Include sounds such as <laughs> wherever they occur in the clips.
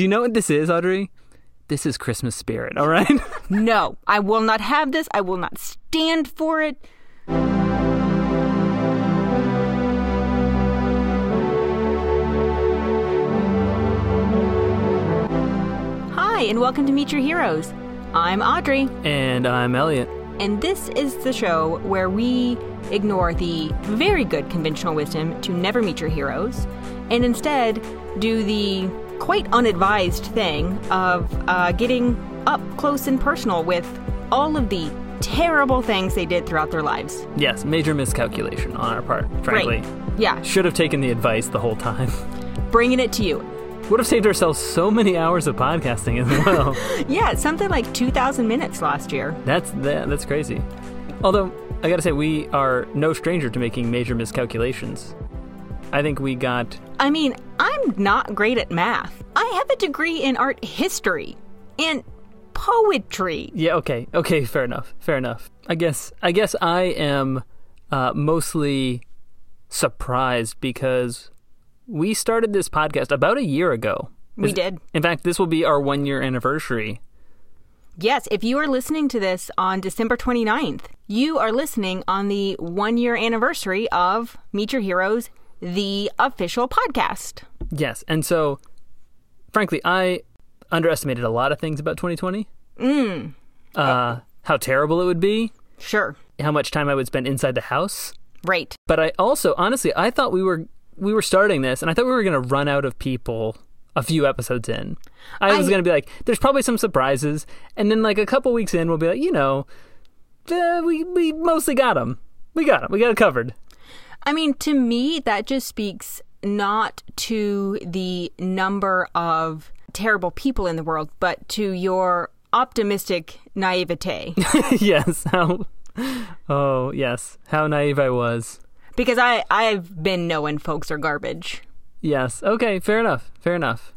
Do you know what this is, Audrey? This is Christmas spirit, all right? <laughs> No, I will not have this. I will not stand for it. Hi, and welcome to Meet Your Heroes. I'm Audrey, and I'm Elliot. and this is the show where we ignore the very good conventional wisdom to never meet your heroes and instead do the quite unadvised thing of uh, getting up close and personal with all of the terrible things they did throughout their lives. Yes, major miscalculation on our part, frankly. Right. Yeah, Should have taken the advice the whole time. bringing it to you. Would have saved ourselves so many hours of podcasting as well. <laughs> Yeah, something like 2,000 minutes last year. that's that, that's crazy. Although I got to say we are no stranger to making major miscalculations. I think we got I mean, I'm not great at math. I have a degree in art history and poetry. Yeah, okay. Okay, fair enough. Fair enough. I guess I guess I am uh, mostly surprised because we started this podcast about a year ago. We did. In fact, this will be our 1 year anniversary. Yes, if you are listening to this on December 29th, you are listening on the one year anniversary of Meet Your Heroes, the official podcast. Yes. And so frankly, I underestimated a lot of things about 2020. Mm. Uh how terrible it would be, Sure. how much time I would spend inside the house. Right. But I also, honestly, I thought we were we were starting this, and I thought we were going to run out of people a few episodes in. I was going to be like, "There's probably some surprises," and then like a couple weeks in, we'll be like, you know, uh, we we mostly got them. We got them. We got it covered. I mean, to me, that just speaks not to the number of terrible people in the world, but to your optimistic naivete. <laughs> yes. How? Oh yes. How naive I was. because I, I've been knowing folks are garbage. Yes. Okay. Fair enough. Fair enough.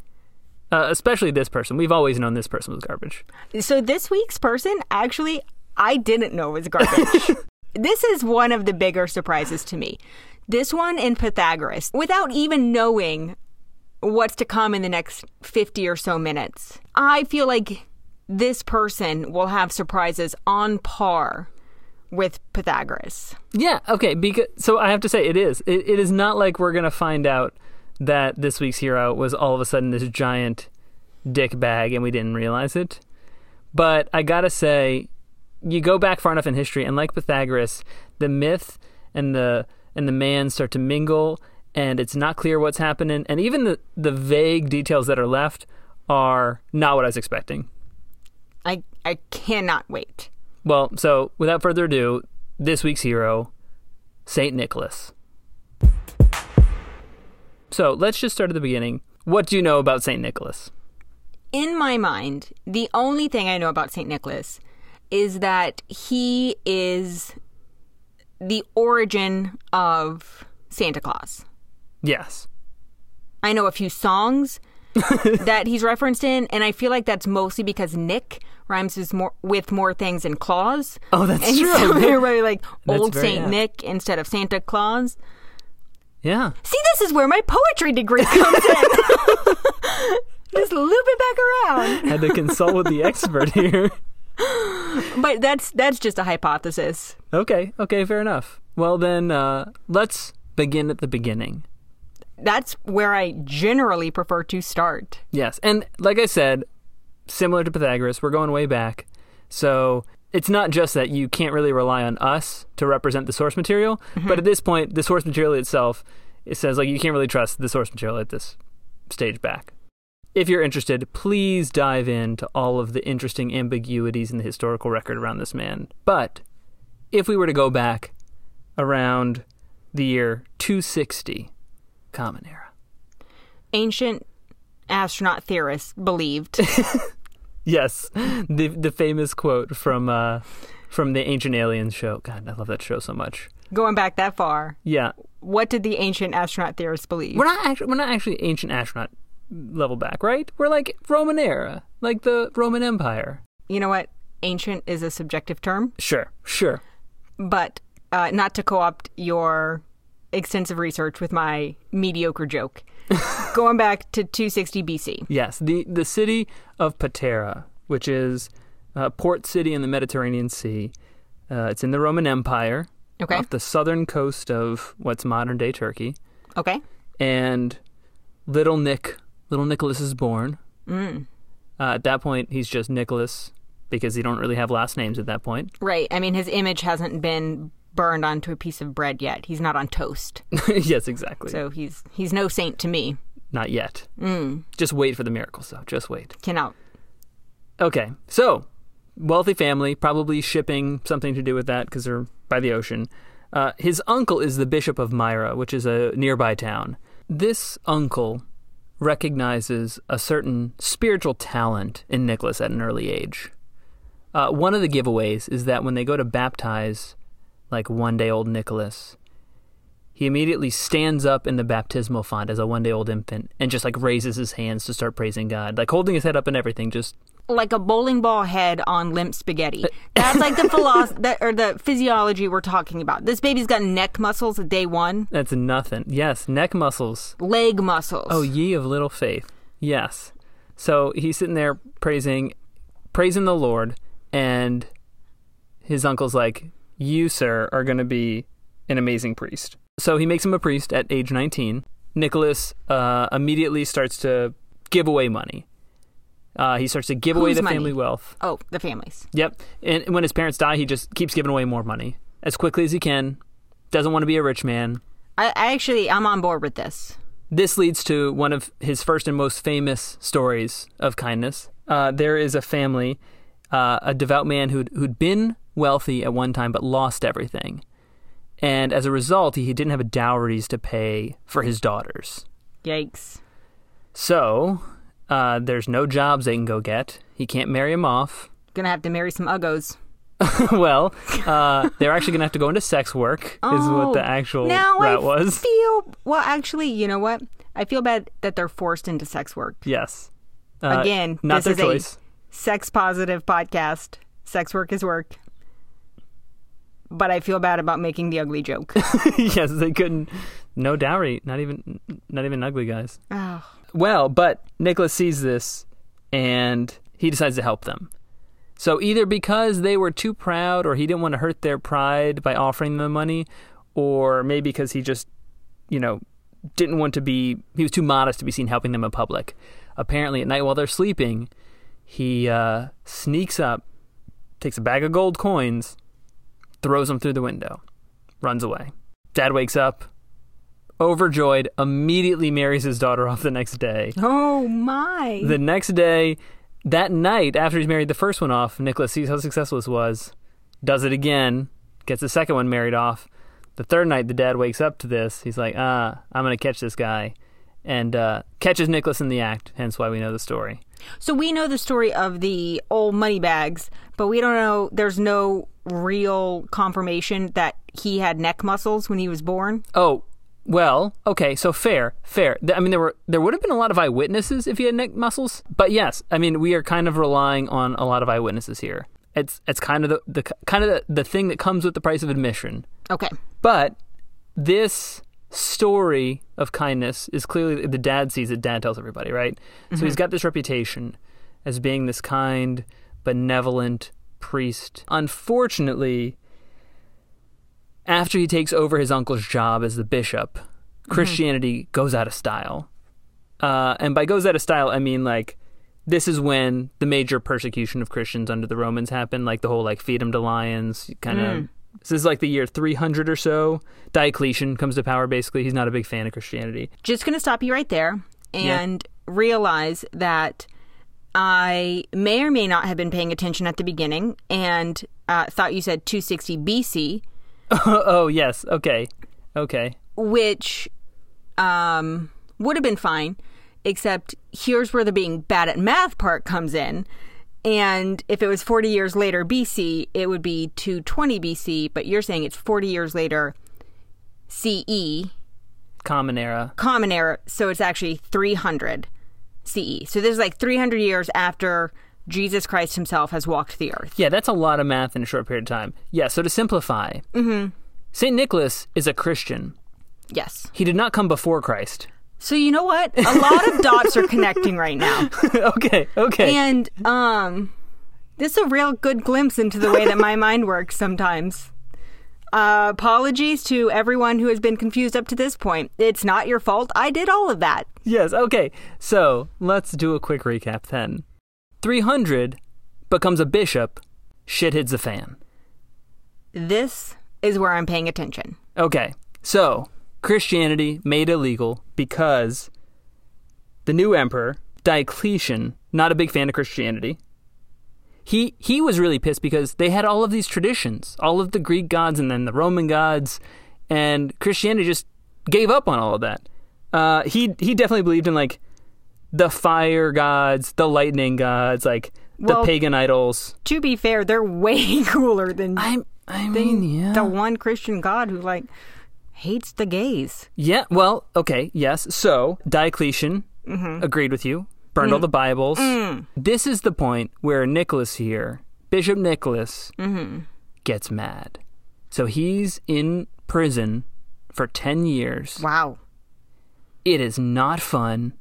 Uh, especially this person. We've always known this person was garbage. So this week's person, actually, I didn't know was garbage. <laughs> this is one of the bigger surprises to me. This one in Pythagoras, without even knowing what's to come in the next 50 or so minutes, I feel like this person will have surprises on par with Pythagoras. Yeah, okay. Because so I have to say it is. It, it is not like we're gonna find out that this week's hero was all of a sudden this giant dick bag and we didn't realize it. But I gotta say, you go back far enough in history, and like Pythagoras, the myth and the and the man start to mingle, and it's not clear what's happening, and even the the vague details that are left are not what I was expecting. I, I cannot wait. Well, so without further ado, this week's hero, Saint Nicholas. So let's just start at the beginning. What do you know about Saint Nicholas? in my mind, the only thing I know about St. Nicholas is that he is the origin of Santa Claus. Yes. I know a few songs <laughs> that he's referenced in, and I feel like that's mostly because Nick rhymes with more, with more things than Claus. Oh, that's and true. So they're really like <laughs> That's old Saint apt. Nick instead of Santa Claus. Yeah. See, this is where my poetry degree comes in. <laughs> Just loop it back around. Had to consult with the expert here. <gasps> But that's that's just a hypothesis. Okay. Okay. Fair enough. Well, then uh, let's begin at the beginning. That's where I generally prefer to start. Yes. And like I said, similar to Pythagoras, we're going way back. So it's not just that you can't really rely on us to represent the source material, but at this point, the source material itself, it says like you can't really trust the source material at this stage back. If you're interested, please dive into all of the interesting ambiguities in the historical record around this man. But if we were to go back around the year 260, Common Era. Ancient astronaut theorists believed <laughs> Yes, the the famous quote from uh, from the Ancient Aliens show. God, I love that show so much. going back that far. Yeah, What did the ancient astronaut theorists believe? we're not actually we're not actually ancient astronaut level back, right? We're like Roman era, like the Roman Empire. You know what? Ancient is a subjective term, Sure, sure. but uh, not to co-opt your extensive research with my mediocre joke. <laughs> Going back to 260 BC. Yes, the the city of Patara, which is a port city in the Mediterranean Sea. Uh, it's in the Roman Empire, Okay. off the southern coast of what's modern day Turkey. Okay. And little Nick, little Nicholas is born. Mm. Uh, at that point, he's just Nicholas because he don't really have last names at that point. Right. I mean, his image hasn't been burned onto a piece of bread yet. He's not on toast. <laughs> yes, exactly. So he's he's no saint to me. Not yet. Mm. Just wait for the miracles, though. Just wait. Cannot. Okay, so wealthy family, probably shipping something to do with that because they're by the ocean. Uh, his uncle is the bishop of Myra, which is a nearby town. This uncle recognizes a certain spiritual talent in Nicholas at an early age. Uh, one of the giveaways is that when they go to baptize, like one day old Nicholas, he immediately stands up in the baptismal font as a one day old infant and just like raises his hands to start praising God, like holding his head up and everything, just Like a bowling ball head on limp spaghetti. <laughs> That's like the philosophy that, or the physiology we're talking about. This baby's got neck muscles at day one, That's nothing. Yes, neck muscles. leg muscles. Oh, ye of little faith. Yes. So he's sitting there praising, praising the Lord, and his uncle's like, "You, sir, are going to be an amazing priest." So he makes him a priest at age 19. Nicholas uh, immediately starts to give away money. Uh, he starts to give away the money? family wealth. Oh, the families. Yep. And when his parents die, he just keeps giving away more money as quickly as he can. Doesn't want to be a rich man. I, I actually, I'm on board with this. This leads to one of his first and most famous stories of kindness. Uh, there is a family, uh, a devout man who'd, who'd been wealthy at one time but lost everything. And as a result, he didn't have a dowries to pay for his daughters. Yikes. So uh, there's no jobs they can go get. He can't marry him off. Gonna have to marry some uggos. <laughs> well, uh, they're actually to have to go into sex work, is what the Oh, actual now route I was. <laughs> feel well. Actually, you know what? I feel bad that they're forced into sex work. Yes. Uh, Again, not this their is choice. a sex positive podcast. Sex work is work. But I feel bad about making the ugly joke. <laughs> yes, they couldn't. No dowry. Not even. Not even ugly guys. oh, Well, but Nicholas sees this, and he decides to help them. So either because they were too proud, or he didn't want to hurt their pride by offering them money, or maybe because he just, you know, didn't want to be. He was too modest to be seen helping them in public. Apparently, at night while they're sleeping, he uh, sneaks up, takes a bag of gold coins, throws them through the window, runs away. Dad wakes up, overjoyed, immediately marries his daughter off the next day. oh my! The next day, that night, after he's married the first one off, Nicholas sees how successful this was, does it again, gets the second one married off. The third night, the dad wakes up to this. He's like, ah, I'm going to catch this guy. And uh, catches Nicholas in the act, hence why we know the story. so we know the story of the old money bags, but we don't know. There's no real confirmation that he had neck muscles when he was born. Oh, well, okay, so fair, fair. I mean, there were there would have been a lot of eyewitnesses if he had neck muscles, but yes, I mean, we are kind of relying on a lot of eyewitnesses here. It's it's kind of the, the kind of the, the thing that comes with the price of admission. Okay. But this story of kindness is clearly the dad sees it. Dad tells everybody, right? So he's mm-hmm. got this reputation as being this kind, benevolent priest. Unfortunately, after he takes over his uncle's job as the bishop, Christianity goes out of style. Uh, and by goes out of style, I mean like this is when the major persecution of Christians under the Romans happened, like the whole like feed them to lions kind of. This is like the year 300 or so. Diocletian comes to power. Basically, he's not a big fan of Christianity. just going to stop you right there and realize that I may or may not have been paying attention at the beginning and uh, thought you said 260 BC, <laughs> oh yes, okay, okay. which um, would have been fine, except here's where the being bad at math part comes in. And if it was 40 years later BC, it would be 220 BC, but you're saying it's 40 years later CE, Common era. common era, so it's actually 300 CE. So this is like 300 years after Jesus Christ himself has walked the earth. Yeah, that's a lot of math in a short period of time. Yeah. So to simplify, Mm-hmm. Saint Nicholas is a Christian. Yes. He did not come before Christ. So you know what? A lot of dots are connecting right now. <laughs> okay, okay. And um this is a real good glimpse into the way that my mind works sometimes. Uh, apologies to everyone who has been confused up to this point. It's not your fault. I did all of that. yes, okay. So let's do a quick recap then. 300 becomes a bishop, shit hits the fan. This is where I'm paying attention. Okay, so Christianity made illegal because the new emperor, Diocletian, not a big fan of Christianity. He he was really pissed because they had all of these traditions, all of the Greek gods and then the Roman gods, and Christianity just gave up on all of that. Uh, he he definitely believed in like the fire gods, the lightning gods, like the Well- pagan idols. To be fair, they're <laughs> way cooler than I I mean yeah. the one Christian God who like hates the gays. Yeah, well, okay, yes. So Diocletian mm-hmm. agreed with you, burned all mm. the Bibles. Mm. This is the point where Nicholas here, Bishop Nicholas, mm-hmm. gets mad. So he's in prison for 10 years. Wow. It is not fun.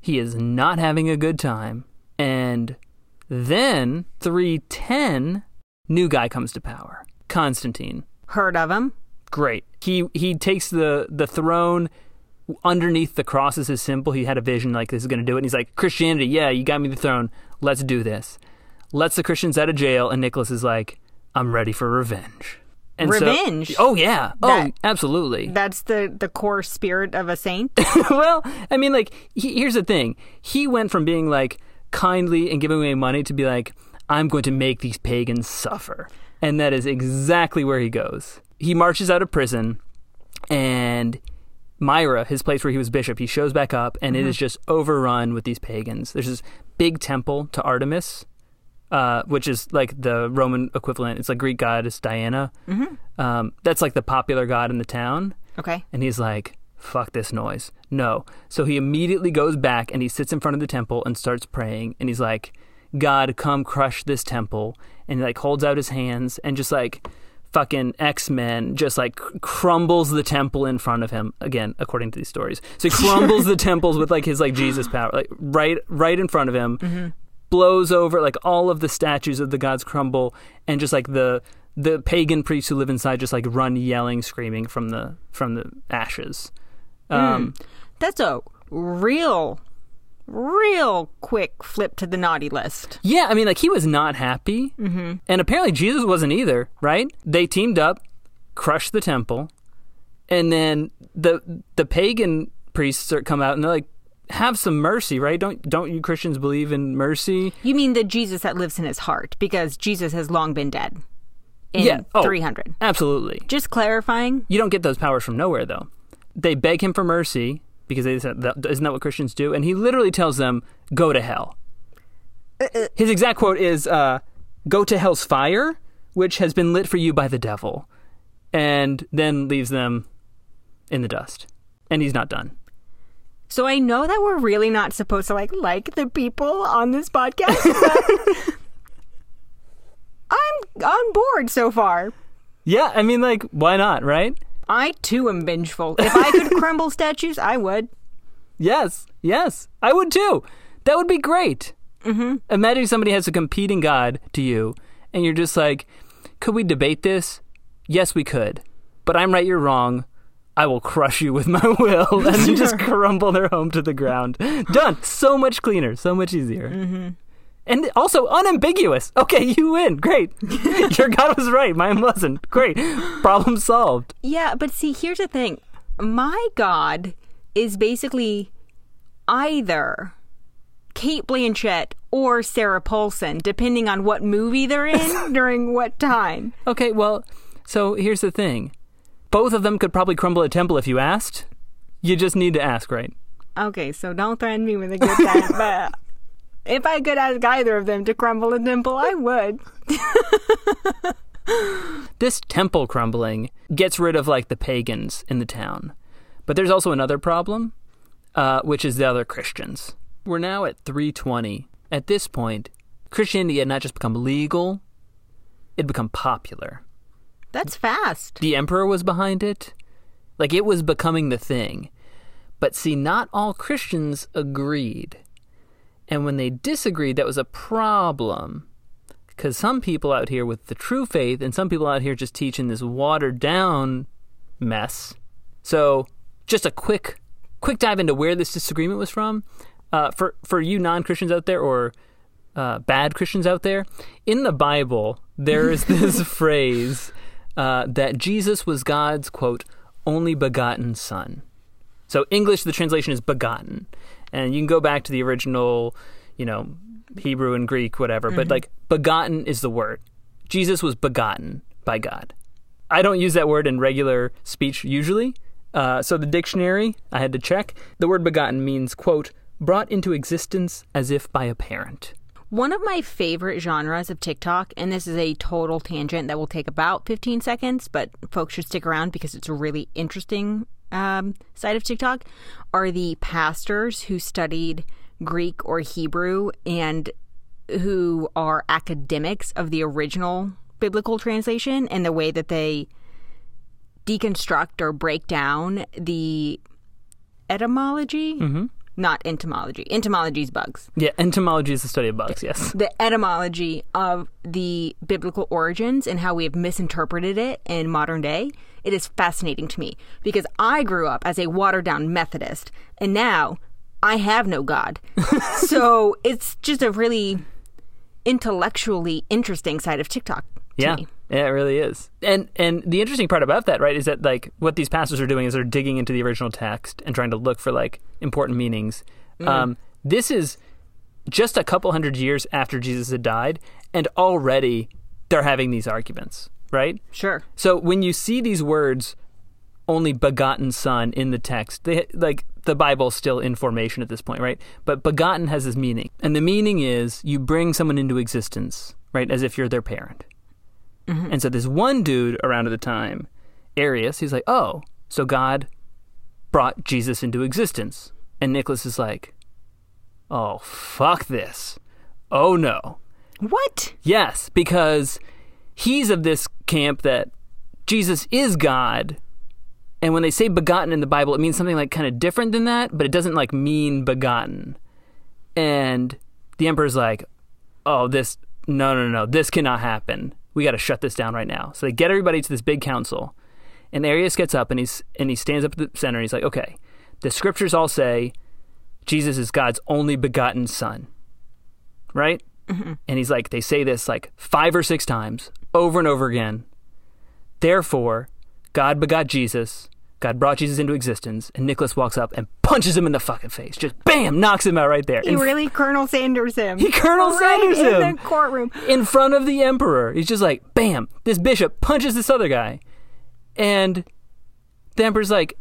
He is not having a good time. And then 310, new guy comes to power. Constantine Heard of him? great. He he takes the the throne underneath the cross is his symbol. He had a vision like this is going to do it. And he's like, Christianity, yeah, you got me the throne. Let's do this. Lets the Christians out of jail, and Nicholas is like, I'm ready for revenge. And so- Revenge? oh yeah. Oh, absolutely. <laughs> That's the the core spirit of a saint. well, I mean, like, he, here's the thing. He went from being like kindly and giving away money to be like, I'm going to make these pagans suffer. And that is exactly where he goes. He marches out of prison, and Myra, his place where he was bishop, he shows back up, and it mm-hmm. is just overrun with these pagans. There's this big temple to Artemis, uh, which is like the Roman equivalent. It's like Greek goddess Diana. Um, that's like the popular god in the town. Okay. And he's like, fuck this noise. No. So he immediately goes back and he sits in front of the temple and starts praying. And he's like, God, come crush this temple. And he like holds out his hands and just like fucking X Men just like crumbles the temple in front of him. Again, according to these stories. So he <laughs> crumbles the temples with like his like Jesus power, like right right in front of him. Blows over like all of the statues of the gods crumble and just like the the pagan priests who live inside just like run yelling, screaming from the from the ashes. Um, That's a real, real quick flip to the naughty list. Yeah, I mean, like he was not happy, mm-hmm. and apparently Jesus wasn't either. Right? They teamed up, crushed the temple, and then the the pagan priests come out and they're like, "Have some mercy, right? Don't don't you Christians believe in mercy?" You mean the Jesus that lives in his heart, because Jesus has long been dead. In Yeah. Oh. 300. Absolutely. Just clarifying. You don't get those powers from nowhere, though. They beg him for mercy because they said, that, isn't that what Christians do? And he literally tells them, "Go to hell." His exact quote is, uh, "Go to hell's fire, which has been lit for you by the devil," and then leaves them in the dust. And he's not done. So I know that we're really not supposed to like like the people on this podcast. <laughs> I'm on board so far. Yeah, I mean, like, why not, right? I too am vengeful. If I could <laughs> crumble statues, I would. Yes, yes, I would too. That would be great. Mm-hmm. Imagine somebody has a competing god to you, and you're just like, could we debate this? Yes, we could. But I'm right, you're wrong. I will crush you with my <laughs> will, and then just crumble their home to the ground. Done. So much cleaner, so much easier. Mm-hmm. And also unambiguous. Okay, you win. Great. <laughs> Your god was right. Mine wasn't. Great. Problem solved. Yeah, but see, here's the thing. My god is basically either Cate Blanchett or Sarah Paulson, depending on what movie they're in <laughs> during what time. Okay, well, so here's the thing. Both of them could probably crumble a temple if you asked. You just need to ask, right? Okay, so don't threaten me with a good time, <laughs> but if I could ask either of them to crumble a temple, I would. <laughs> This temple crumbling gets rid of like the pagans in the town. But there's also another problem, uh, which is the other Christians. We're now at 320. At this point, Christianity had not just become legal, it had become popular. That's fast. The emperor was behind it. Like it was becoming the thing. But see, not all Christians agreed. And when they disagreed, that was a problem. Because some people out here with the true faith, and some people out here just teaching this watered down mess. So, just a quick, quick dive into where this disagreement was from. Uh, for for you non Christians out there, or uh, bad Christians out there, in the Bible there is this <laughs> phrase uh, that Jesus was God's quote only begotten Son. So English, the translation is begotten, and you can go back to the original, you know, Hebrew and Greek, whatever. But like begotten is the word. Jesus was begotten by God. I don't use that word in regular speech usually. Uh, so the dictionary, I had to check. The word begotten means quote brought into existence as if by a parent. One of my favorite genres of TikTok, and this is a total tangent that will take about 15 seconds, but folks should stick around because it's a really interesting um, side of TikTok, are the pastors who studied Greek or Hebrew and who are academics of the original biblical translation and the way that they deconstruct or break down the etymology. Mm-hmm. Not entomology. Entomology is bugs. Yeah, entomology is the study of bugs. Yes. the etymology of the biblical origins and how we have misinterpreted it in modern day. It is fascinating to me because I grew up as a watered down Methodist and now I have no God. <laughs> so it's just a really intellectually interesting side of TikTok. To Yeah. Me. Yeah, it really is. And and the interesting part about that, right, is that like what these pastors are doing is they're digging into the original text and trying to look for like important meanings. Um, this is just a couple hundred years after Jesus had died, and already they're having these arguments, right? Sure. So when you see these words, only begotten son in the text, they like the Bible's still in formation at this point, right? But begotten has this meaning, and the meaning is you bring someone into existence, right, as if you're their parent. And so this one dude around at the time, Arius, he's like, oh, so God brought Jesus into existence, and Nicholas is like, oh fuck this, oh no. What? Yes, because he's of this camp that Jesus is God. And when they say begotten in the Bible, it means something like kind of different than that, but it doesn't like mean begotten. And the emperor's like, "Oh, this no, no, no, this cannot happen. We got to shut this down right now." So they get everybody to this big council, and Arius gets up and he's and he stands up at the center. And he's like, "Okay, the scriptures all say Jesus is God's only begotten Son, right?" Mm-hmm. And he's like, they say this like five or six times over and over again. Therefore, God begot Jesus. God brought Jesus into existence, and Nicholas walks up and punches him in the fucking face. Just bam, knocks him out right there. He In- really Colonel Sanders him. He Colonel right Sanders in him. the courtroom. in front of the emperor. He's just like, bam, this bishop punches this other guy. And the emperor's like,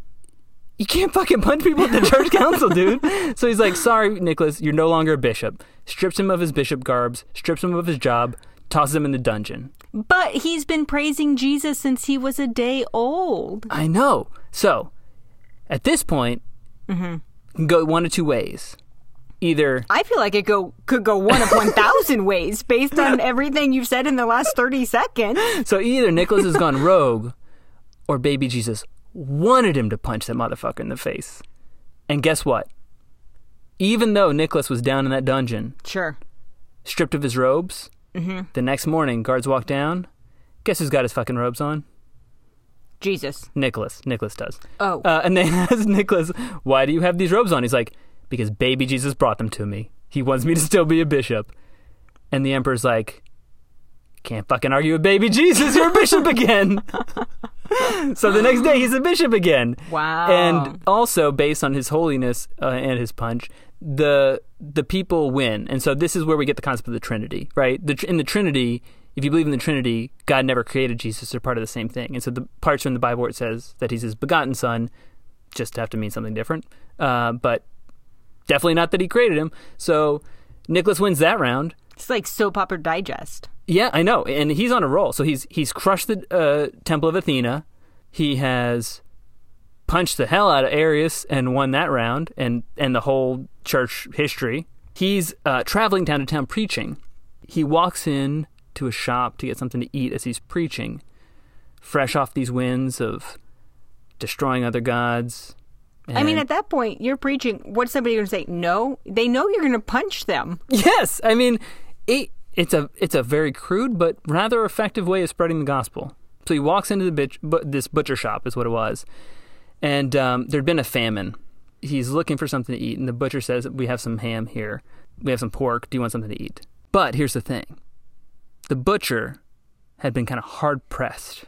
you can't fucking punch people at the <laughs> church council, dude. So he's like, sorry, Nicholas, you're no longer a bishop. Strips him of his bishop garbs, strips him of his job, tosses him in the dungeon. But he's been praising Jesus since he was a day old. I know. So at this point, can go one of two ways. Either I feel like it go could go one of one thousand <laughs> ways based on everything you've said in the last thirty seconds. So either Nicholas has gone rogue, or baby Jesus wanted him to punch that motherfucker in the face. And guess what? Even though Nicholas was down in that dungeon, Sure. stripped of his robes, mm-hmm. the next morning, guards walk down. Guess who's got his fucking robes on? Jesus. Nicholas. Nicholas does. Oh. Uh, and they <laughs> ask Nicholas, why do you have these robes on? He's like, because baby Jesus brought them to me. He wants me to still be a bishop. And the emperor's like, can't fucking argue with baby Jesus. You're a bishop again. <laughs> so the next day, he's a bishop again. Wow. And also, based on his holiness uh, and his punch, the the people win. And so this is where we get the concept of the Trinity, right? The, in the Trinity, if you believe in the Trinity, God never created Jesus. They're part of the same thing. And so the parts from the Bible where it says that he's his begotten son just have to mean something different. Uh, but definitely not that he created him. So Nicholas wins that round. It's like soap opera digest. Yeah, I know, and he's on a roll. So he's he's crushed the uh, Temple of Athena. He has punched the hell out of Arius and won that round, and and the whole church history. He's uh, traveling down to town preaching. He walks in to a shop to get something to eat as he's preaching, fresh off these winds of destroying other gods, I mean, at that point, you're preaching. What's somebody going to say? No, they know you're going to punch them. Yes, I mean, it, it's a it's a very crude but rather effective way of spreading the gospel. So he walks into the bitch, but this butcher shop is what it was, and um, there'd been a famine. He's looking for something to eat, and the butcher says, "We have some ham here. We have some pork. Do you want something to eat?" But here's the thing: the butcher had been kind of hard pressed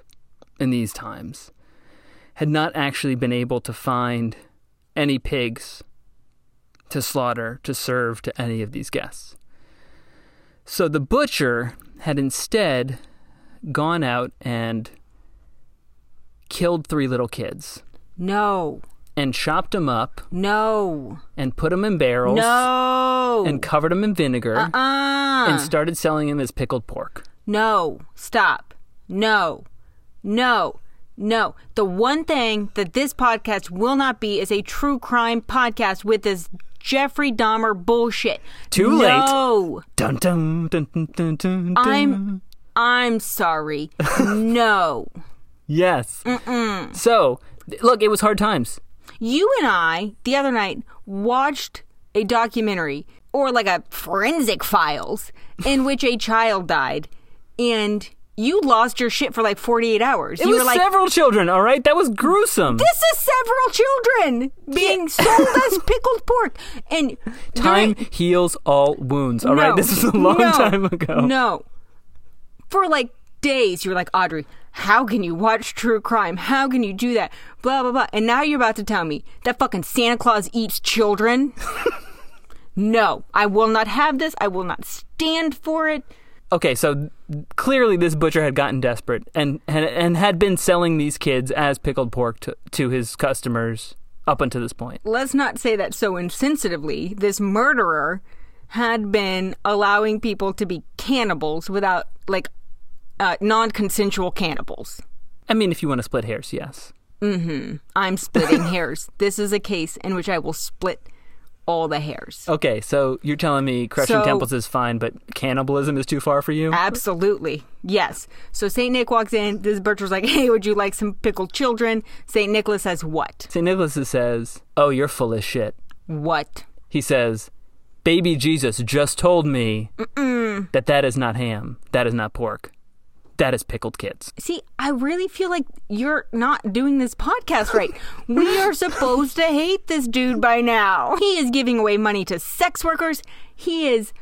in these times, had not actually been able to find any pigs to slaughter to serve to any of these guests. So the butcher had instead gone out and killed three little kids. No, and chopped them up. No, and put them in barrels. No. and covered them in vinegar. Uh, and started selling them as pickled pork. no, stop. No, no, no. The one thing that this podcast will not be is a true crime podcast with this Jeffrey Dahmer bullshit. Too late. No, Dun dun dun dun dun dun. I'm. I'm sorry. <laughs> no. yes. So look, it was hard times. You and I, the other night, watched a documentary or like a forensic files in <laughs> which a child died and you lost your shit for like 48 hours. It you was were like, several children. All right, that was gruesome. this is several children being sold as <laughs> pickled pork. And Time during- heals all wounds. All right, No, this is a long no, time ago. No. For like days, you were like, Audrey, how can you watch true crime? How can you do that? Blah, blah, blah. And now you're about to tell me that fucking Santa Claus eats children? <laughs> no, I will not have this. I will not stand for it. Okay, so clearly this butcher had gotten desperate and and, and had been selling these kids as pickled pork to, to his customers up until this point. Let's not say that so insensitively. This murderer had been allowing people to be cannibals without, like, uh, non consensual cannibals. I mean, if you want to split hairs, yes. Mm hmm. I'm splitting <laughs> hairs. This is a case in which I will split all the hairs. Okay, so you're telling me crushing So- temples is fine, but cannibalism is too far for you? Absolutely. Yes. So St. Nick walks in. This butcher's like, <laughs> hey, would you like some pickled children? St. Nicholas says, what? St. Nicholas says, "Oh, you're full of shit." What? He says, "Baby Jesus just told me that that is not ham. That is not pork. That is pickled kids." See, I really feel like you're not doing this podcast right. we are supposed to hate this dude by now. He is giving away money to sex workers. He is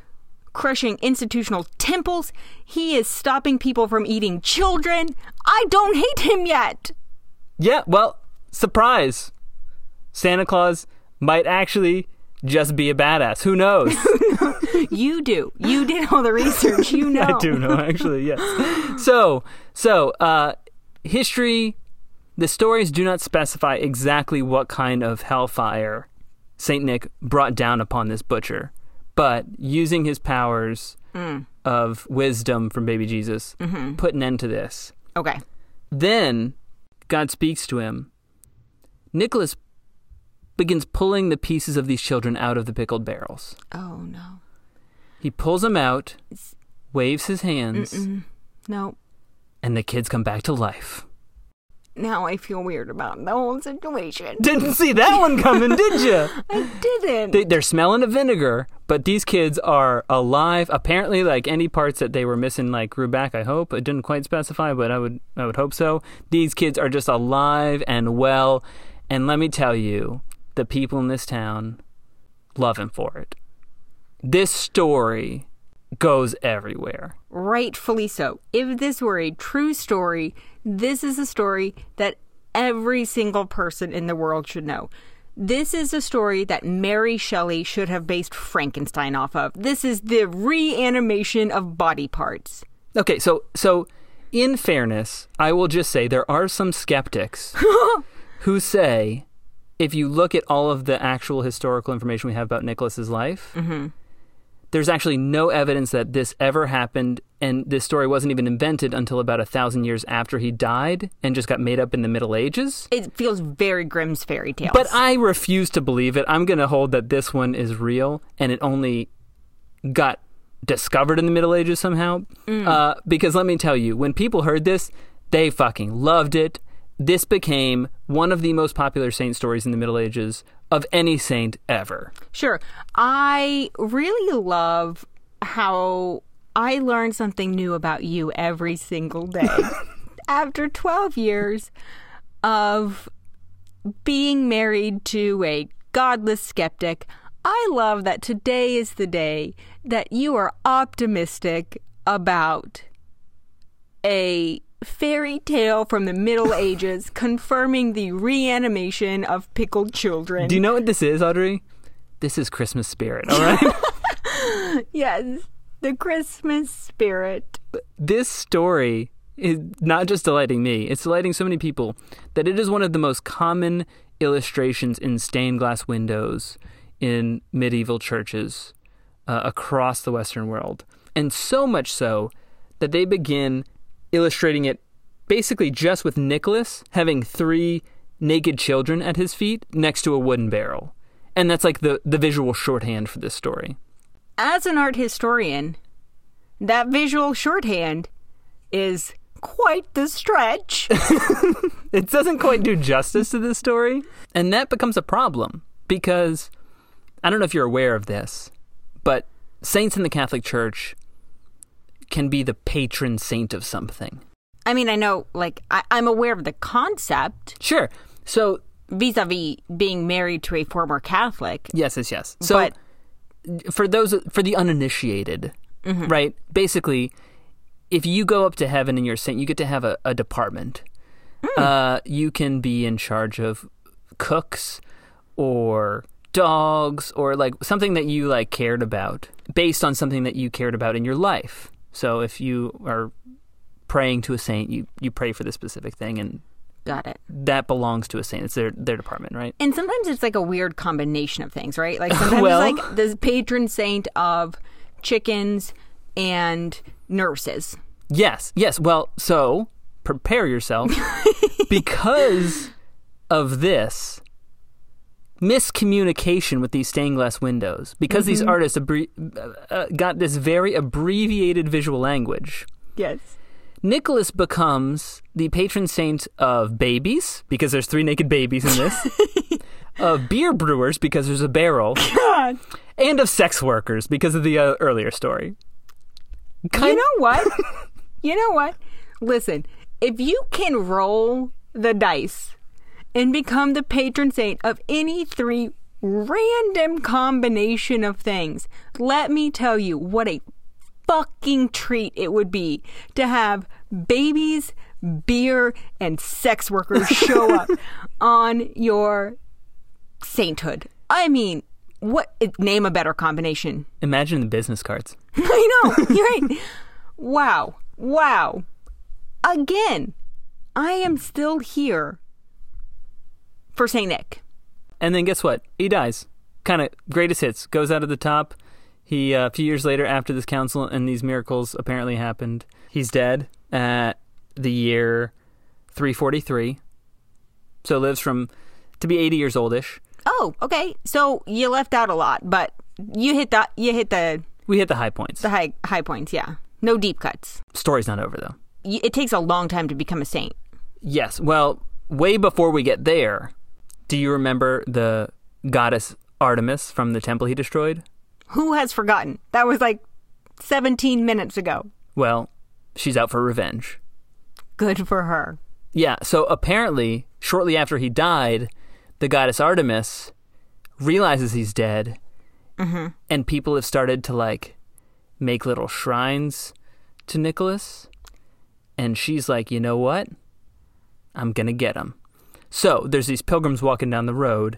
crushing institutional temples. He is stopping people from eating children. I don't hate him yet. Yeah, well, surprise. Santa Claus might actually just be a badass. Who knows? <laughs> You do. You did all the research. You <laughs> know. I do know, actually, yes. So, so, uh, history, the stories do not specify exactly what kind of hellfire St. Nick brought down upon this butcher, but using his powers of wisdom from baby Jesus, put an end to this. Okay. Then God speaks to him. Nicholas begins pulling the pieces of these children out of the pickled barrels. Oh no. He pulls them out, waves his hands, No. and the kids come back to life. Now I feel weird about the whole situation. <laughs> Didn't see that one coming, did you? <laughs> I didn't. They, they're smelling of vinegar, but these kids are alive. Apparently, like any parts that they were missing, like grew back. I hope it didn't quite specify, but I would, I would hope so. These kids are just alive and well. And let me tell you, the people in this town love him for it. This story goes everywhere. Rightfully so. If this were a true story, this is a story that every single person in the world should know. This is a story that Mary Shelley should have based Frankenstein off of. This is the reanimation of body parts. Okay, so so in fairness, I will just say there are some skeptics <laughs> who say if you look at all of the actual historical information we have about Nicholas's life, there's actually no evidence that this ever happened, and this story wasn't even invented until about a thousand years after he died, and just got made up in the Middle Ages. It feels very Grimm's fairy tale. But I refuse to believe it. I'm going to hold that this one is real, and it only got discovered in the Middle Ages somehow. Uh, because let me tell you, when people heard this, they fucking loved it. This became one of the most popular saint stories in the Middle Ages of any saint ever. Sure. I really love how I learn something new about you every single day. <laughs> After 12 years of being married to a godless skeptic, I love that today is the day that you are optimistic about a fairy tale from the Middle <laughs> Ages confirming the reanimation of pickled children. Do you know what this is, Audrey? This is Christmas spirit, all right? <laughs> yes, the Christmas spirit. this story is not just delighting me, it's delighting so many people that it is one of the most common illustrations in stained glass windows in medieval churches uh, across the Western world. And so much so that they begin illustrating it basically just with Nicholas having three naked children at his feet next to a wooden barrel. And that's like the, the visual shorthand for this story. As an art historian, that visual shorthand is quite the stretch. <laughs> it doesn't quite do justice to this story. And that becomes a problem because I don't know if you're aware of this, but saints in the Catholic Church can be the patron saint of something. I mean, I know, like, I, I'm aware of the concept Sure. So, vis a vis being married to a former Catholic. yes, yes, yes. So, But- for those, for the uninitiated, right? Basically, if you go up to heaven and you're a saint, you get to have a, a department. Uh, you can be in charge of cooks or dogs or like something that you like cared about based on something that you cared about in your life. So if you are praying to a saint, you, you pray for this specific thing and Got it. that belongs to a saint. It's their their department, right? And sometimes it's like a weird combination of things, right? Like <laughs> sometimes Well- it's like the patron saint of chickens and nurses. Yes, yes. Well, so prepare yourself <laughs> because of this miscommunication with these stained glass windows. Because these artists abbre- uh, uh, got this very abbreviated visual language. Yes. Nicholas becomes the patron saint of babies because there's three naked babies in this. <laughs> of beer brewers because there's a barrel, God. and of sex workers because of the uh, earlier story. You know what? <laughs> you know what? Listen, if you can roll the dice and become the patron saint of any three random combination of things, let me tell you what a fucking treat it would be to have babies, beer, and sex workers <laughs> show up on your sainthood. I mean, what name a better combination? Imagine the business cards. <laughs> I know. You're right. Wow. Wow. Again, I am still here for St. Nick. And then guess what? He dies. Kind of greatest hits. Goes out of the top. He uh, a few years later, after this council and these miracles apparently happened, he's dead at the year 343. So lives from to be 80 years oldish. Oh, okay. So you left out a lot, but you hit the you hit the We hit the high points. the high high points. Yeah. No deep cuts. Story's not over though. It takes a long time to become a saint. Yes. Well, way before we get there, do you remember the goddess Artemis from the temple he destroyed? Who has forgotten? That was like 17 minutes ago. Well, she's out for revenge. Good for her. Yeah, so apparently, shortly after he died, the goddess Artemis realizes he's dead, mm-hmm. and people have started to like make little shrines to Nicholas, and she's like, you know what? I'm gonna get him. So there's these pilgrims walking down the road,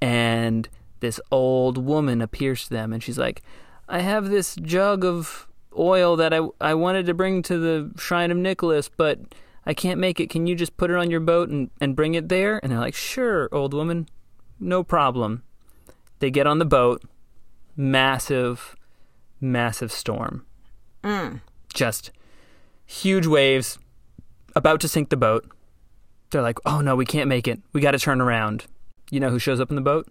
and this old woman appears to them, and she's like, I have this jug of oil that I, I wanted to bring to the shrine of Nicholas, but I can't make it. Can you just put it on your boat and, and bring it there? And they're like, Sure, old woman, no problem. They get on the boat, massive, massive storm. Mm. Just huge waves, about to sink the boat. They're like, Oh no, we can't make it. We got to turn around. You know who shows up in the boat?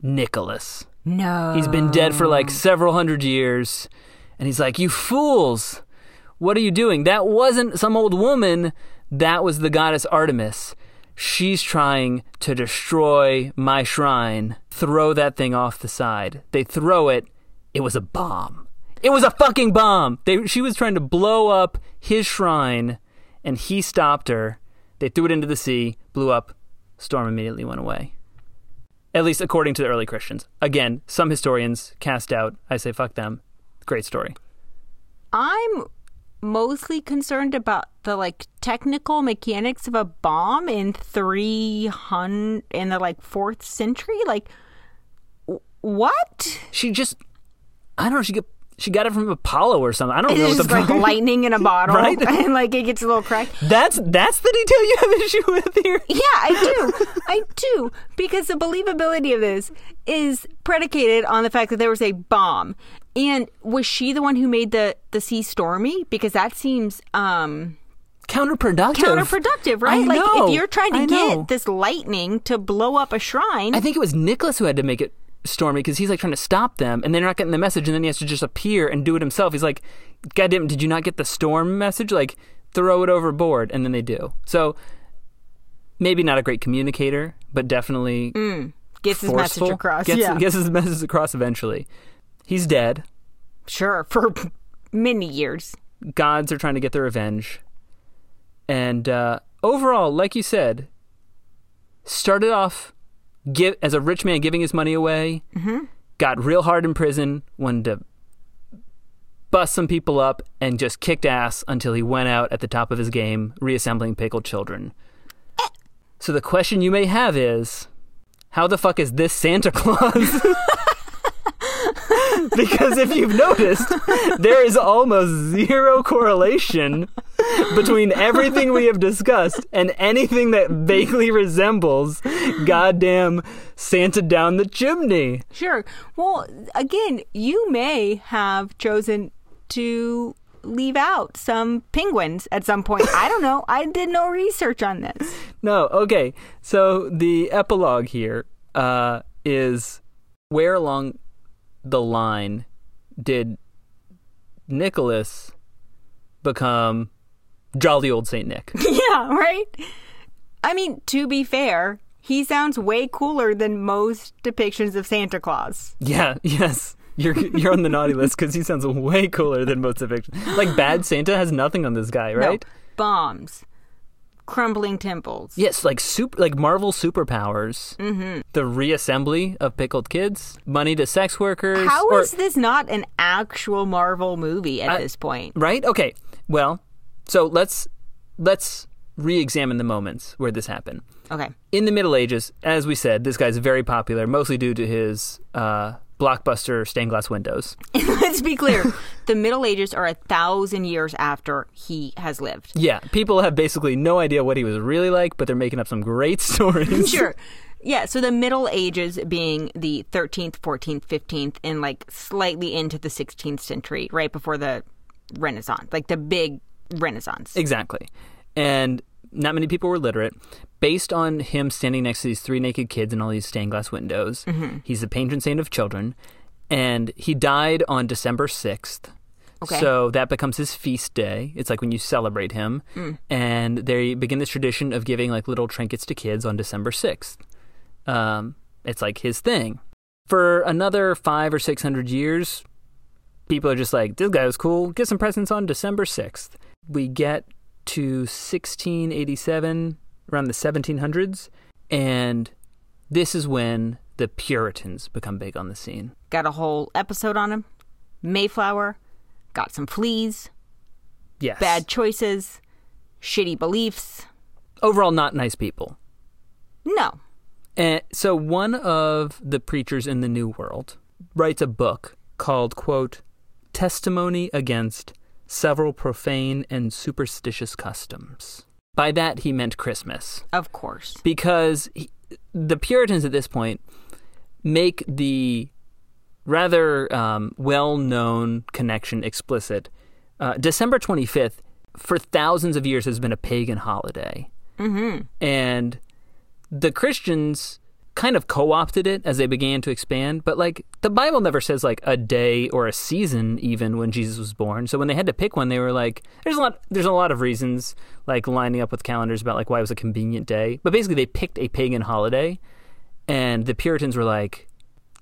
Nicholas. No. He's been dead for like several hundred years. And he's like, You fools! What are you doing? That wasn't some old woman. That was the goddess Artemis. She's trying to destroy my shrine. Throw that thing off the side. They throw it. It was a bomb. It was a fucking bomb. They, she was trying to blow up his shrine, and he stopped her. They threw it into the sea, blew up. Storm immediately went away. At least according to the early Christians. Again, some historians cast out. I say fuck them. Great story. I'm mostly concerned about the like technical mechanics of a bomb in 300 in the like 4th century like w- what She just, I don't know. She get, she got it from Apollo or something. I don't know it's just like lightning in a <laughs> bottle Right? <laughs> and like it gets a little cracked That's that's the detail you have issue with here. <laughs> yeah i do i do because the believability of this is predicated on the fact that there was a bomb and was she the one who made the the sea stormy because that seems um Counterproductive. counterproductive, right? I like know. if you're trying to I get know. this lightning to blow up a shrine, I think it was Nicholas who had to make it stormy because he's like trying to stop them, and they're not getting the message, and then he has to just appear and do it himself. He's like, "God damn, did you not get the storm message? Like, throw it overboard," and then they do. So maybe not a great communicator, but definitely gets his message across. Gets, yeah, gets his message across eventually. He's dead. sure, for many years. gods are trying to get their revenge. And uh, overall, like you said, started off give, as a rich man giving his money away, mm-hmm. got real hard in prison, wanted to bust some people up, and just kicked ass until he went out at the top of his game, reassembling pickled children. Eh. So the question you may have is, how the fuck is this Santa Claus? <laughs> <laughs> <laughs> because if you've noticed, there is almost zero correlation between everything we have discussed and anything that vaguely resembles goddamn Santa down the chimney. Sure. Well, again, you may have chosen to leave out some penguins at some point. I don't know. I did no research on this. No, okay. So the epilogue here uh, is where along the line did Nicholas become jolly old Saint Nick? <laughs> yeah, right? I mean, to be fair, he sounds way cooler than most depictions of Santa Claus. Yeah, <laughs> yes. You're you're on the naughty list because he sounds way cooler than most depictions. Like Bad Santa has nothing on this guy, right? No, bombs, crumbling temples. Yes, like super, like Marvel superpowers. Mm-hmm. The reassembly of pickled kids, money to sex workers. How or- is this not an actual Marvel movie at I- this point? right? Okay. Well, so let's let's re-examine the moments where this happened. Okay. In the Middle Ages, as we said, this guy's very popular, mostly due to his uh, blockbuster stained glass windows. <laughs> Let's be clear. the Middle Ages are a thousand years after he has lived. Yeah, people have basically no idea what he was really like, but they're making up some great <laughs> stories. Sure. Yeah, so the Middle Ages being the 13th, 14th, 15th, and like slightly into the 16th century, right before the Renaissance, like the big Renaissance. Exactly. And not many people were literate. Based on him standing next to these three naked kids in all these stained glass windows, Mm-hmm. he's the patron saint of children. And he died on December 6th. Okay. So that becomes his feast day. It's like when you celebrate him. Mm. And they begin this tradition of giving like little trinkets to kids on December 6th. Um, it's like his thing. For another five or six hundred years, people are just like, this guy was cool. Get some presents on December 6th. We get to 1687, around the 1700s, and this is when the Puritans become big on the scene. Got a whole episode on him. Mayflower, got some fleas, Yes. bad choices, shitty beliefs. Overall, not nice people. No. And so one of the preachers in the New World writes a book called, quote, Testimony Against Several Profane and Superstitious Customs. By that, he meant Christmas. Of course. because he, the Puritans at this point make the rather um, well-known connection explicit. Uh, December 25th, for thousands of years, has been a pagan holiday, mm-hmm. and the Christians kind of co-opted it as they began to expand but like the bible never says like a day or a season even when jesus was born so when they had to pick one they were like there's a lot there's a lot of reasons like lining up with calendars about like why it was a convenient day but basically they picked a pagan holiday and the puritans were like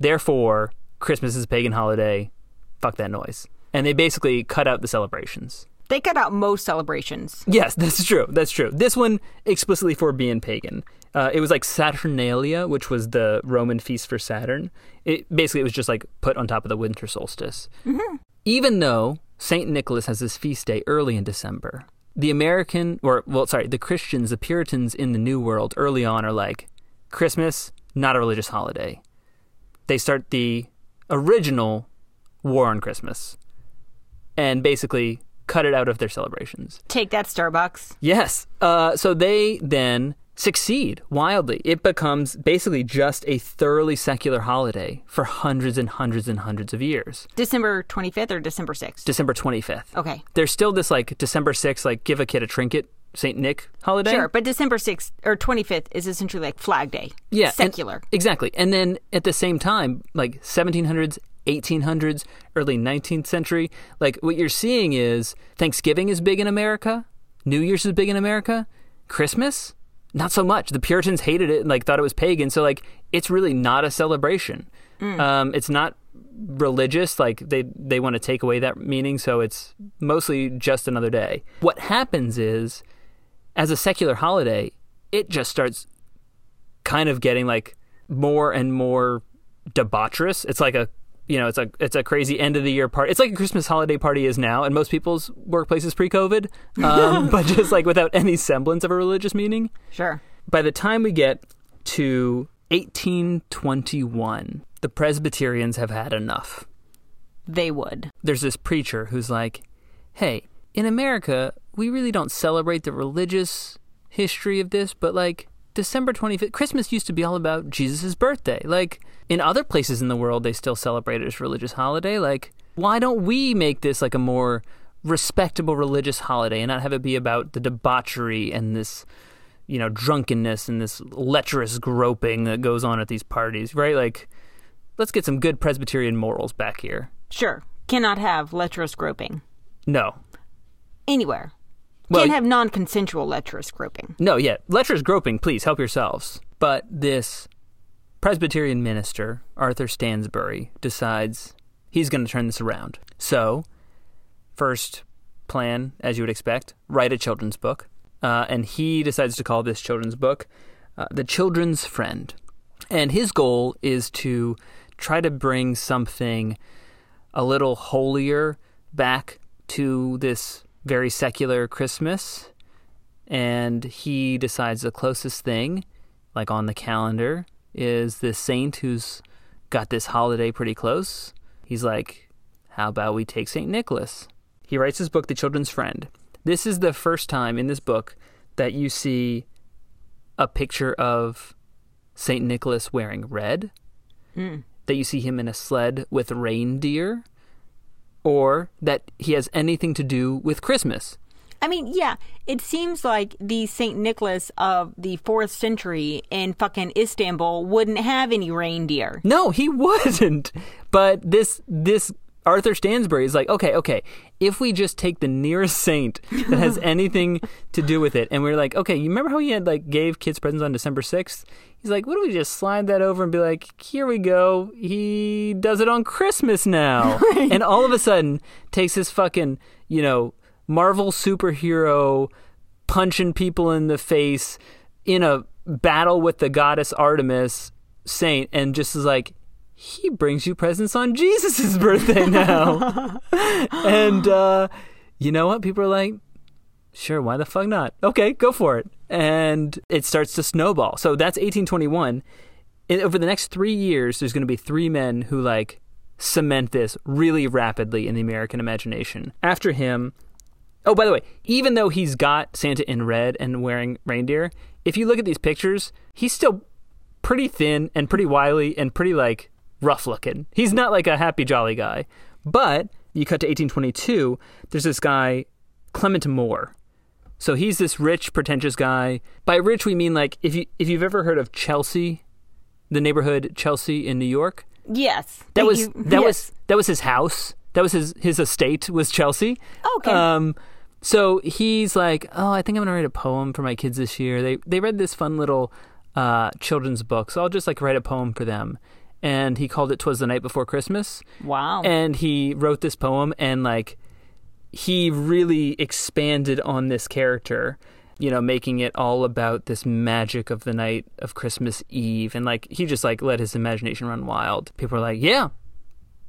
therefore christmas is a pagan holiday fuck that noise and they basically cut out the celebrations They cut out most celebrations. Yes, <laughs> that's true. That's true. This one explicitly for being pagan. Uh, it was like Saturnalia, which was the Roman feast for Saturn. It basically it was just like put on top of the winter solstice. Even though Saint Nicholas has his feast day early in December, the American or well, sorry, the Christians, the Puritans in the New World early on are like Christmas, not a religious holiday. They start the original war on Christmas, and basically cut it out of their celebrations. Take that, Starbucks. Yes. Uh, so they then succeed wildly. It becomes basically just a thoroughly secular holiday for hundreds and hundreds and hundreds of years. December 25th or December 6th? December 25th. Okay. There's still this like December 6th, like give a kid a trinket, St. Nick holiday. Sure, but December 6th or 25th is essentially like Flag Day. Yeah. and- Secular. exactly. And then at the same time, like 1700s, 1800s, early 19th century, like what you're seeing is Thanksgiving is big in America, New Year's is big in America, Christmas, not so much. The Puritans hated it and like thought it was pagan. So like it's really not a celebration. Um, it's not religious. Like they they want to take away that meaning. So it's mostly just another day. What happens is, as a secular holiday, it just starts kind of getting like more and more debaucherous. It's like a you know, it's a it's a crazy end of the year party. It's like a Christmas holiday party is now in most people's workplaces pre-COVID, um, <laughs> but just like without any semblance of a religious meaning. Sure. By the time we get to 1821, the Presbyterians have had enough. They would. There's this preacher who's like, "Hey, in America, we really don't celebrate the religious history of this, but like December 25th, Christmas used to be all about Jesus' birthday. Like in other places in the world, they still celebrate it as a religious holiday. Like, why don't we make this like a more respectable religious holiday and not have it be about the debauchery and this, you know, drunkenness and this lecherous groping that goes on at these parties, right? Like, let's get some good Presbyterian morals back here. Sure. Cannot have lecherous groping. No. Anywhere. Well, Can't have non consensual lecherous groping. No, yeah. Lecherous groping, please help yourselves. But this Presbyterian minister, Arthur Stansbury, decides he's going to turn this around. So, first plan, as you would expect, write a children's book. Uh, and he decides to call this children's book uh, The Children's Friend. And his goal is to try to bring something a little holier back to this very secular Christmas and he decides the closest thing, like on the calendar, is this saint who's got this holiday pretty close. He's like, How about we take St. Nicholas? He writes his book, The Children's Friend. This is the first time in this book that you see a picture of St. Nicholas wearing red, hmm. that you see him in a sled with reindeer, or that he has anything to do with Christmas. I mean, yeah, it seems like the St. Nicholas of the fourth century in fucking Istanbul wouldn't have any reindeer. No, he <laughs> wouldn't. But this this Arthur Stansbury is like, okay, okay, if we just take the nearest saint that has <laughs> anything to do with it, and we're like, okay, you remember how he had like gave kids presents on December sixth? He's like, what do we just slide that over and be like, here we go. He does it on Christmas now, <laughs> and all of a sudden takes his fucking, you know, Marvel superhero punching people in the face in a battle with the goddess Artemis saint, and just is like, he brings you presents on Jesus' birthday now. <laughs> and uh, you know what? People are like, sure, why the fuck not? Okay, go for it. And it starts to snowball. So that's 1821. And over the next three years, there's going to be three men who like cement this really rapidly in the American imagination. After him, oh, by the way, even though he's got Santa in red and wearing reindeer, if you look at these pictures, he's still pretty thin and pretty wily and pretty like rough looking. He's not like a happy jolly guy. But you cut to 1822, there's this guy Clement Moore. So he's this rich pretentious guy. By rich we mean like if you if you've ever heard of Chelsea the neighborhood Chelsea in New York. Yes. That was you. that Yes. was that was his house. That was his his estate was Chelsea. Okay. Um, so he's like, oh, I think I'm gonna write a poem for my kids this year. They they read this fun little uh, children's book, so I'll just like write a poem for them. And he called it "Twas the Night Before Christmas." Wow. and he wrote this poem and like he really expanded on this character you know making it all about this magic of the night of christmas eve and like he just like let his imagination run wild people are like yeah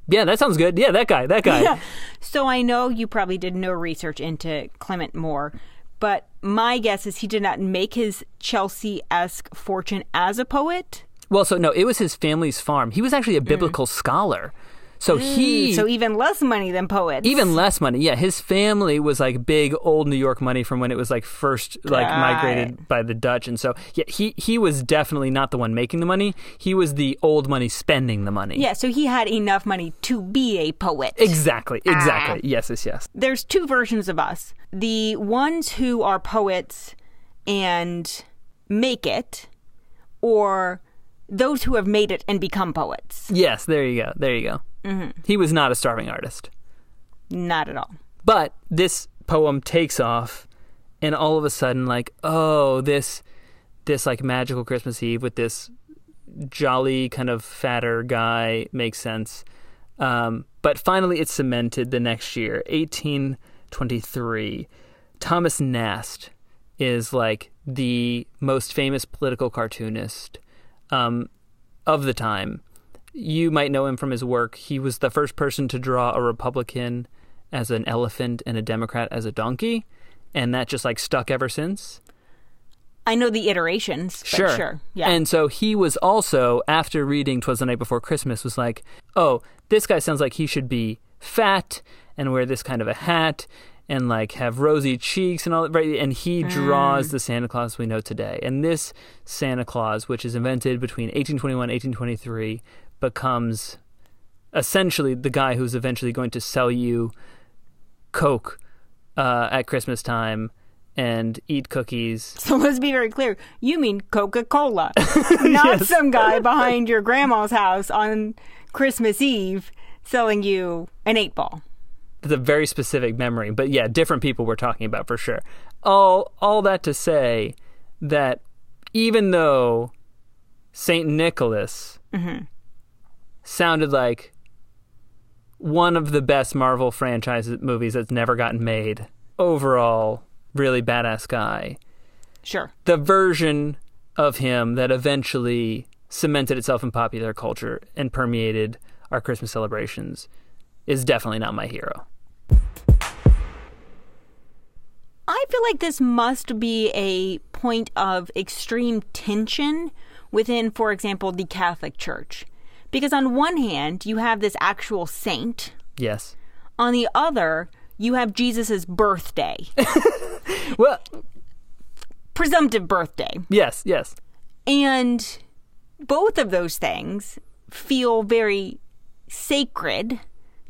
yeah that sounds good yeah that guy that guy Yeah. <laughs> So I know you probably did no research into Clement Moore, but my guess is he did not make his Chelsea esque fortune as a poet. Well so no it was his family's farm he was actually a biblical scholar so he So even less money than poets. even less money. Yeah, his family was like big old New York money from when it was like first like Got migrated by the Dutch, and so yeah, he he was definitely not the one making the money. He was the old money spending the money. Yeah, so he had enough money to be a poet. exactly, exactly. Ah. Yes, yes, yes. There's two versions of us. The ones who are poets and make it, or those who have made it and become poets. Yes, there you go. There you go. Mm-hmm. He was not a starving artist, Not at all. but this poem takes off, and all of a sudden, like, oh, this this like magical Christmas Eve with this jolly kind of fatter guy makes sense. Um, but finally, it's cemented the next year, 1823. Thomas Nast is like the most famous political cartoonist um, of the time. You might know him from his work. He was the first person to draw a Republican as an elephant and a Democrat as a donkey, and that just like stuck ever since. I know the iterations, but Sure. sure. Yeah. And so he was also, after reading Twas the Night Before Christmas, was like, oh, this guy sounds like he should be fat and wear this kind of a hat and like have rosy cheeks and all that. Right? And he draws the Santa Claus we know today. And this Santa Claus, which is invented between 1821 and 1823, becomes essentially the guy who's eventually going to sell you Coke uh, at Christmas time and eat cookies <laughs> So let's be very clear. You mean Coca Cola, <laughs> not some guy behind your grandma's house on Christmas Eve selling you an eight ball. It's a very specific memory, but yeah, different people we're talking about for sure. All all that to say that even though Saint Nicholas mm-hmm. sounded like one of the best Marvel franchise movies that's never gotten made, overall, really badass guy. Sure. The version of him that eventually cemented itself in popular culture and permeated our Christmas celebrations is definitely not my hero. I feel like this must be a point of extreme tension within, for example, the Catholic Church. Because on one hand, you have this actual saint, Yes. on the other, you have Jesus' birthday, <laughs> Well, presumptive birthday. yes, yes. And both of those things feel very sacred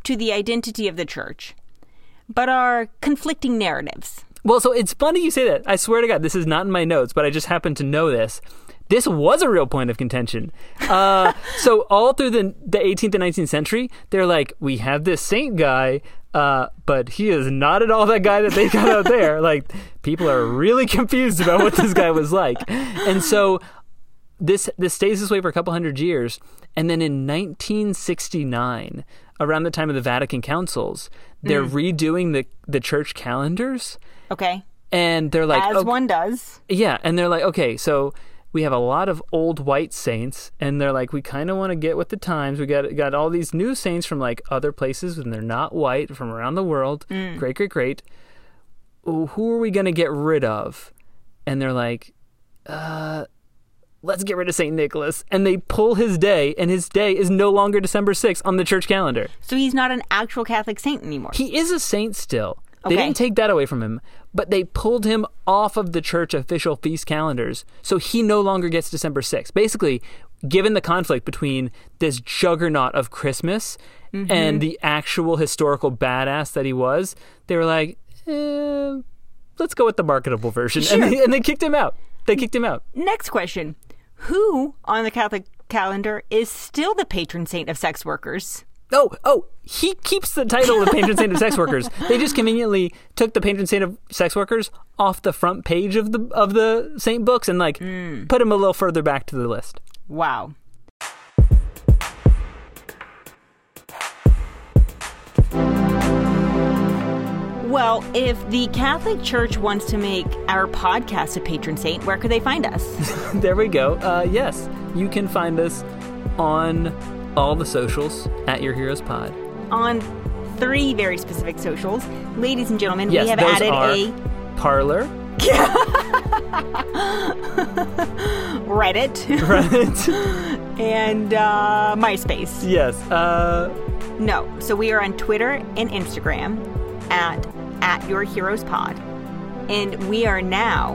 to the identity of the church, but are conflicting narratives. Well, so it's funny you say that. I swear to God, this is not in my notes, but I just happen to know this. This was a real point of contention. Uh, <laughs> so all through the the 18th and 19th century, they're like, we have this saint guy, uh, but he is not at all that guy that they got out there. <laughs> Like people are really <laughs> confused about what this guy was like, and so this this stays this way for a couple hundred years, and then in 1969, around the time of the Vatican councils, they're redoing the the church calendars. Okay? and they're like As "Ok- one does. yeah and they're like okay so we have a lot of old white saints and they're like we kind of want to get with the times. We got got all these new saints from like other places and they're not white from around the world. Great great great. Ooh, who are we going to get rid of? And they're like uh let's get rid of St. Nicholas and they pull his day and his day is no longer December 6th on the church calendar So he's not an actual Catholic saint anymore. he is a saint still. Okay. They didn't take that away from him, but they pulled him off of the church official feast calendars, so he no longer gets December 6th. Basically, given the conflict between this juggernaut of Christmas and the actual historical badass that he was, they were like, eh, let's go with the marketable version. And, they, and they kicked him out. They kicked him out. Next question Who on the Catholic calendar is still the patron saint of sex workers. Oh, oh, he keeps the title of patron saint of sex workers. They just conveniently took the patron saint of sex workers off the front page of the of the saint books and like mm. put him a little further back to the list. Wow. Well, if the Catholic Church wants to make our podcast a patron saint, where could they find us? <laughs> there we go. Uh, yes, you can find us on all the socials at Your Heroes Pod. On three very specific socials. Ladies and gentlemen, Yes, we have added a Parler, <laughs> Reddit Reddit. <laughs> and uh, MySpace. yes. Uh, No, so we are on Twitter and Instagram at at Your Heroes Pod, and we are now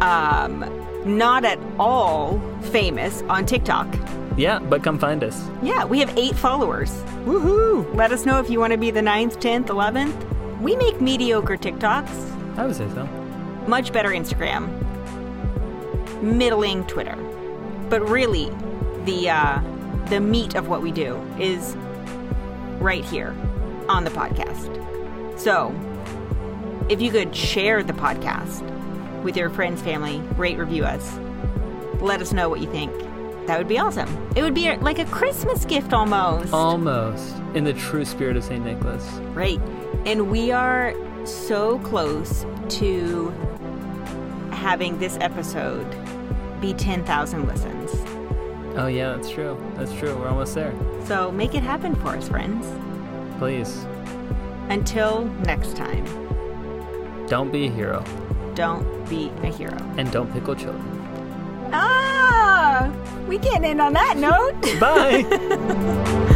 um, not at all famous on TikTok. yeah, but come find us. Yeah, we have eight followers. Woohoo! Let us know if you want to be the ninth, 10th, 11th. We make mediocre TikToks, I would say so. much better Instagram, middling Twitter. But really, the uh, the meat of what we do is right here on the podcast. So, if you could share the podcast with your friends, family, rate, review us, let us know what you think. That would be awesome. It would be uh, like a Christmas gift almost. Almost in the true spirit of St. Nicholas. Right. And we are so close to having this episode be 10,000 listens. Oh, yeah, that's true. That's true. We're almost there. So make it happen for us, friends. Please, Until next time, don't be a hero don't be a hero. and don't pickle children. Ah! We getting in on that note. Bye! <laughs>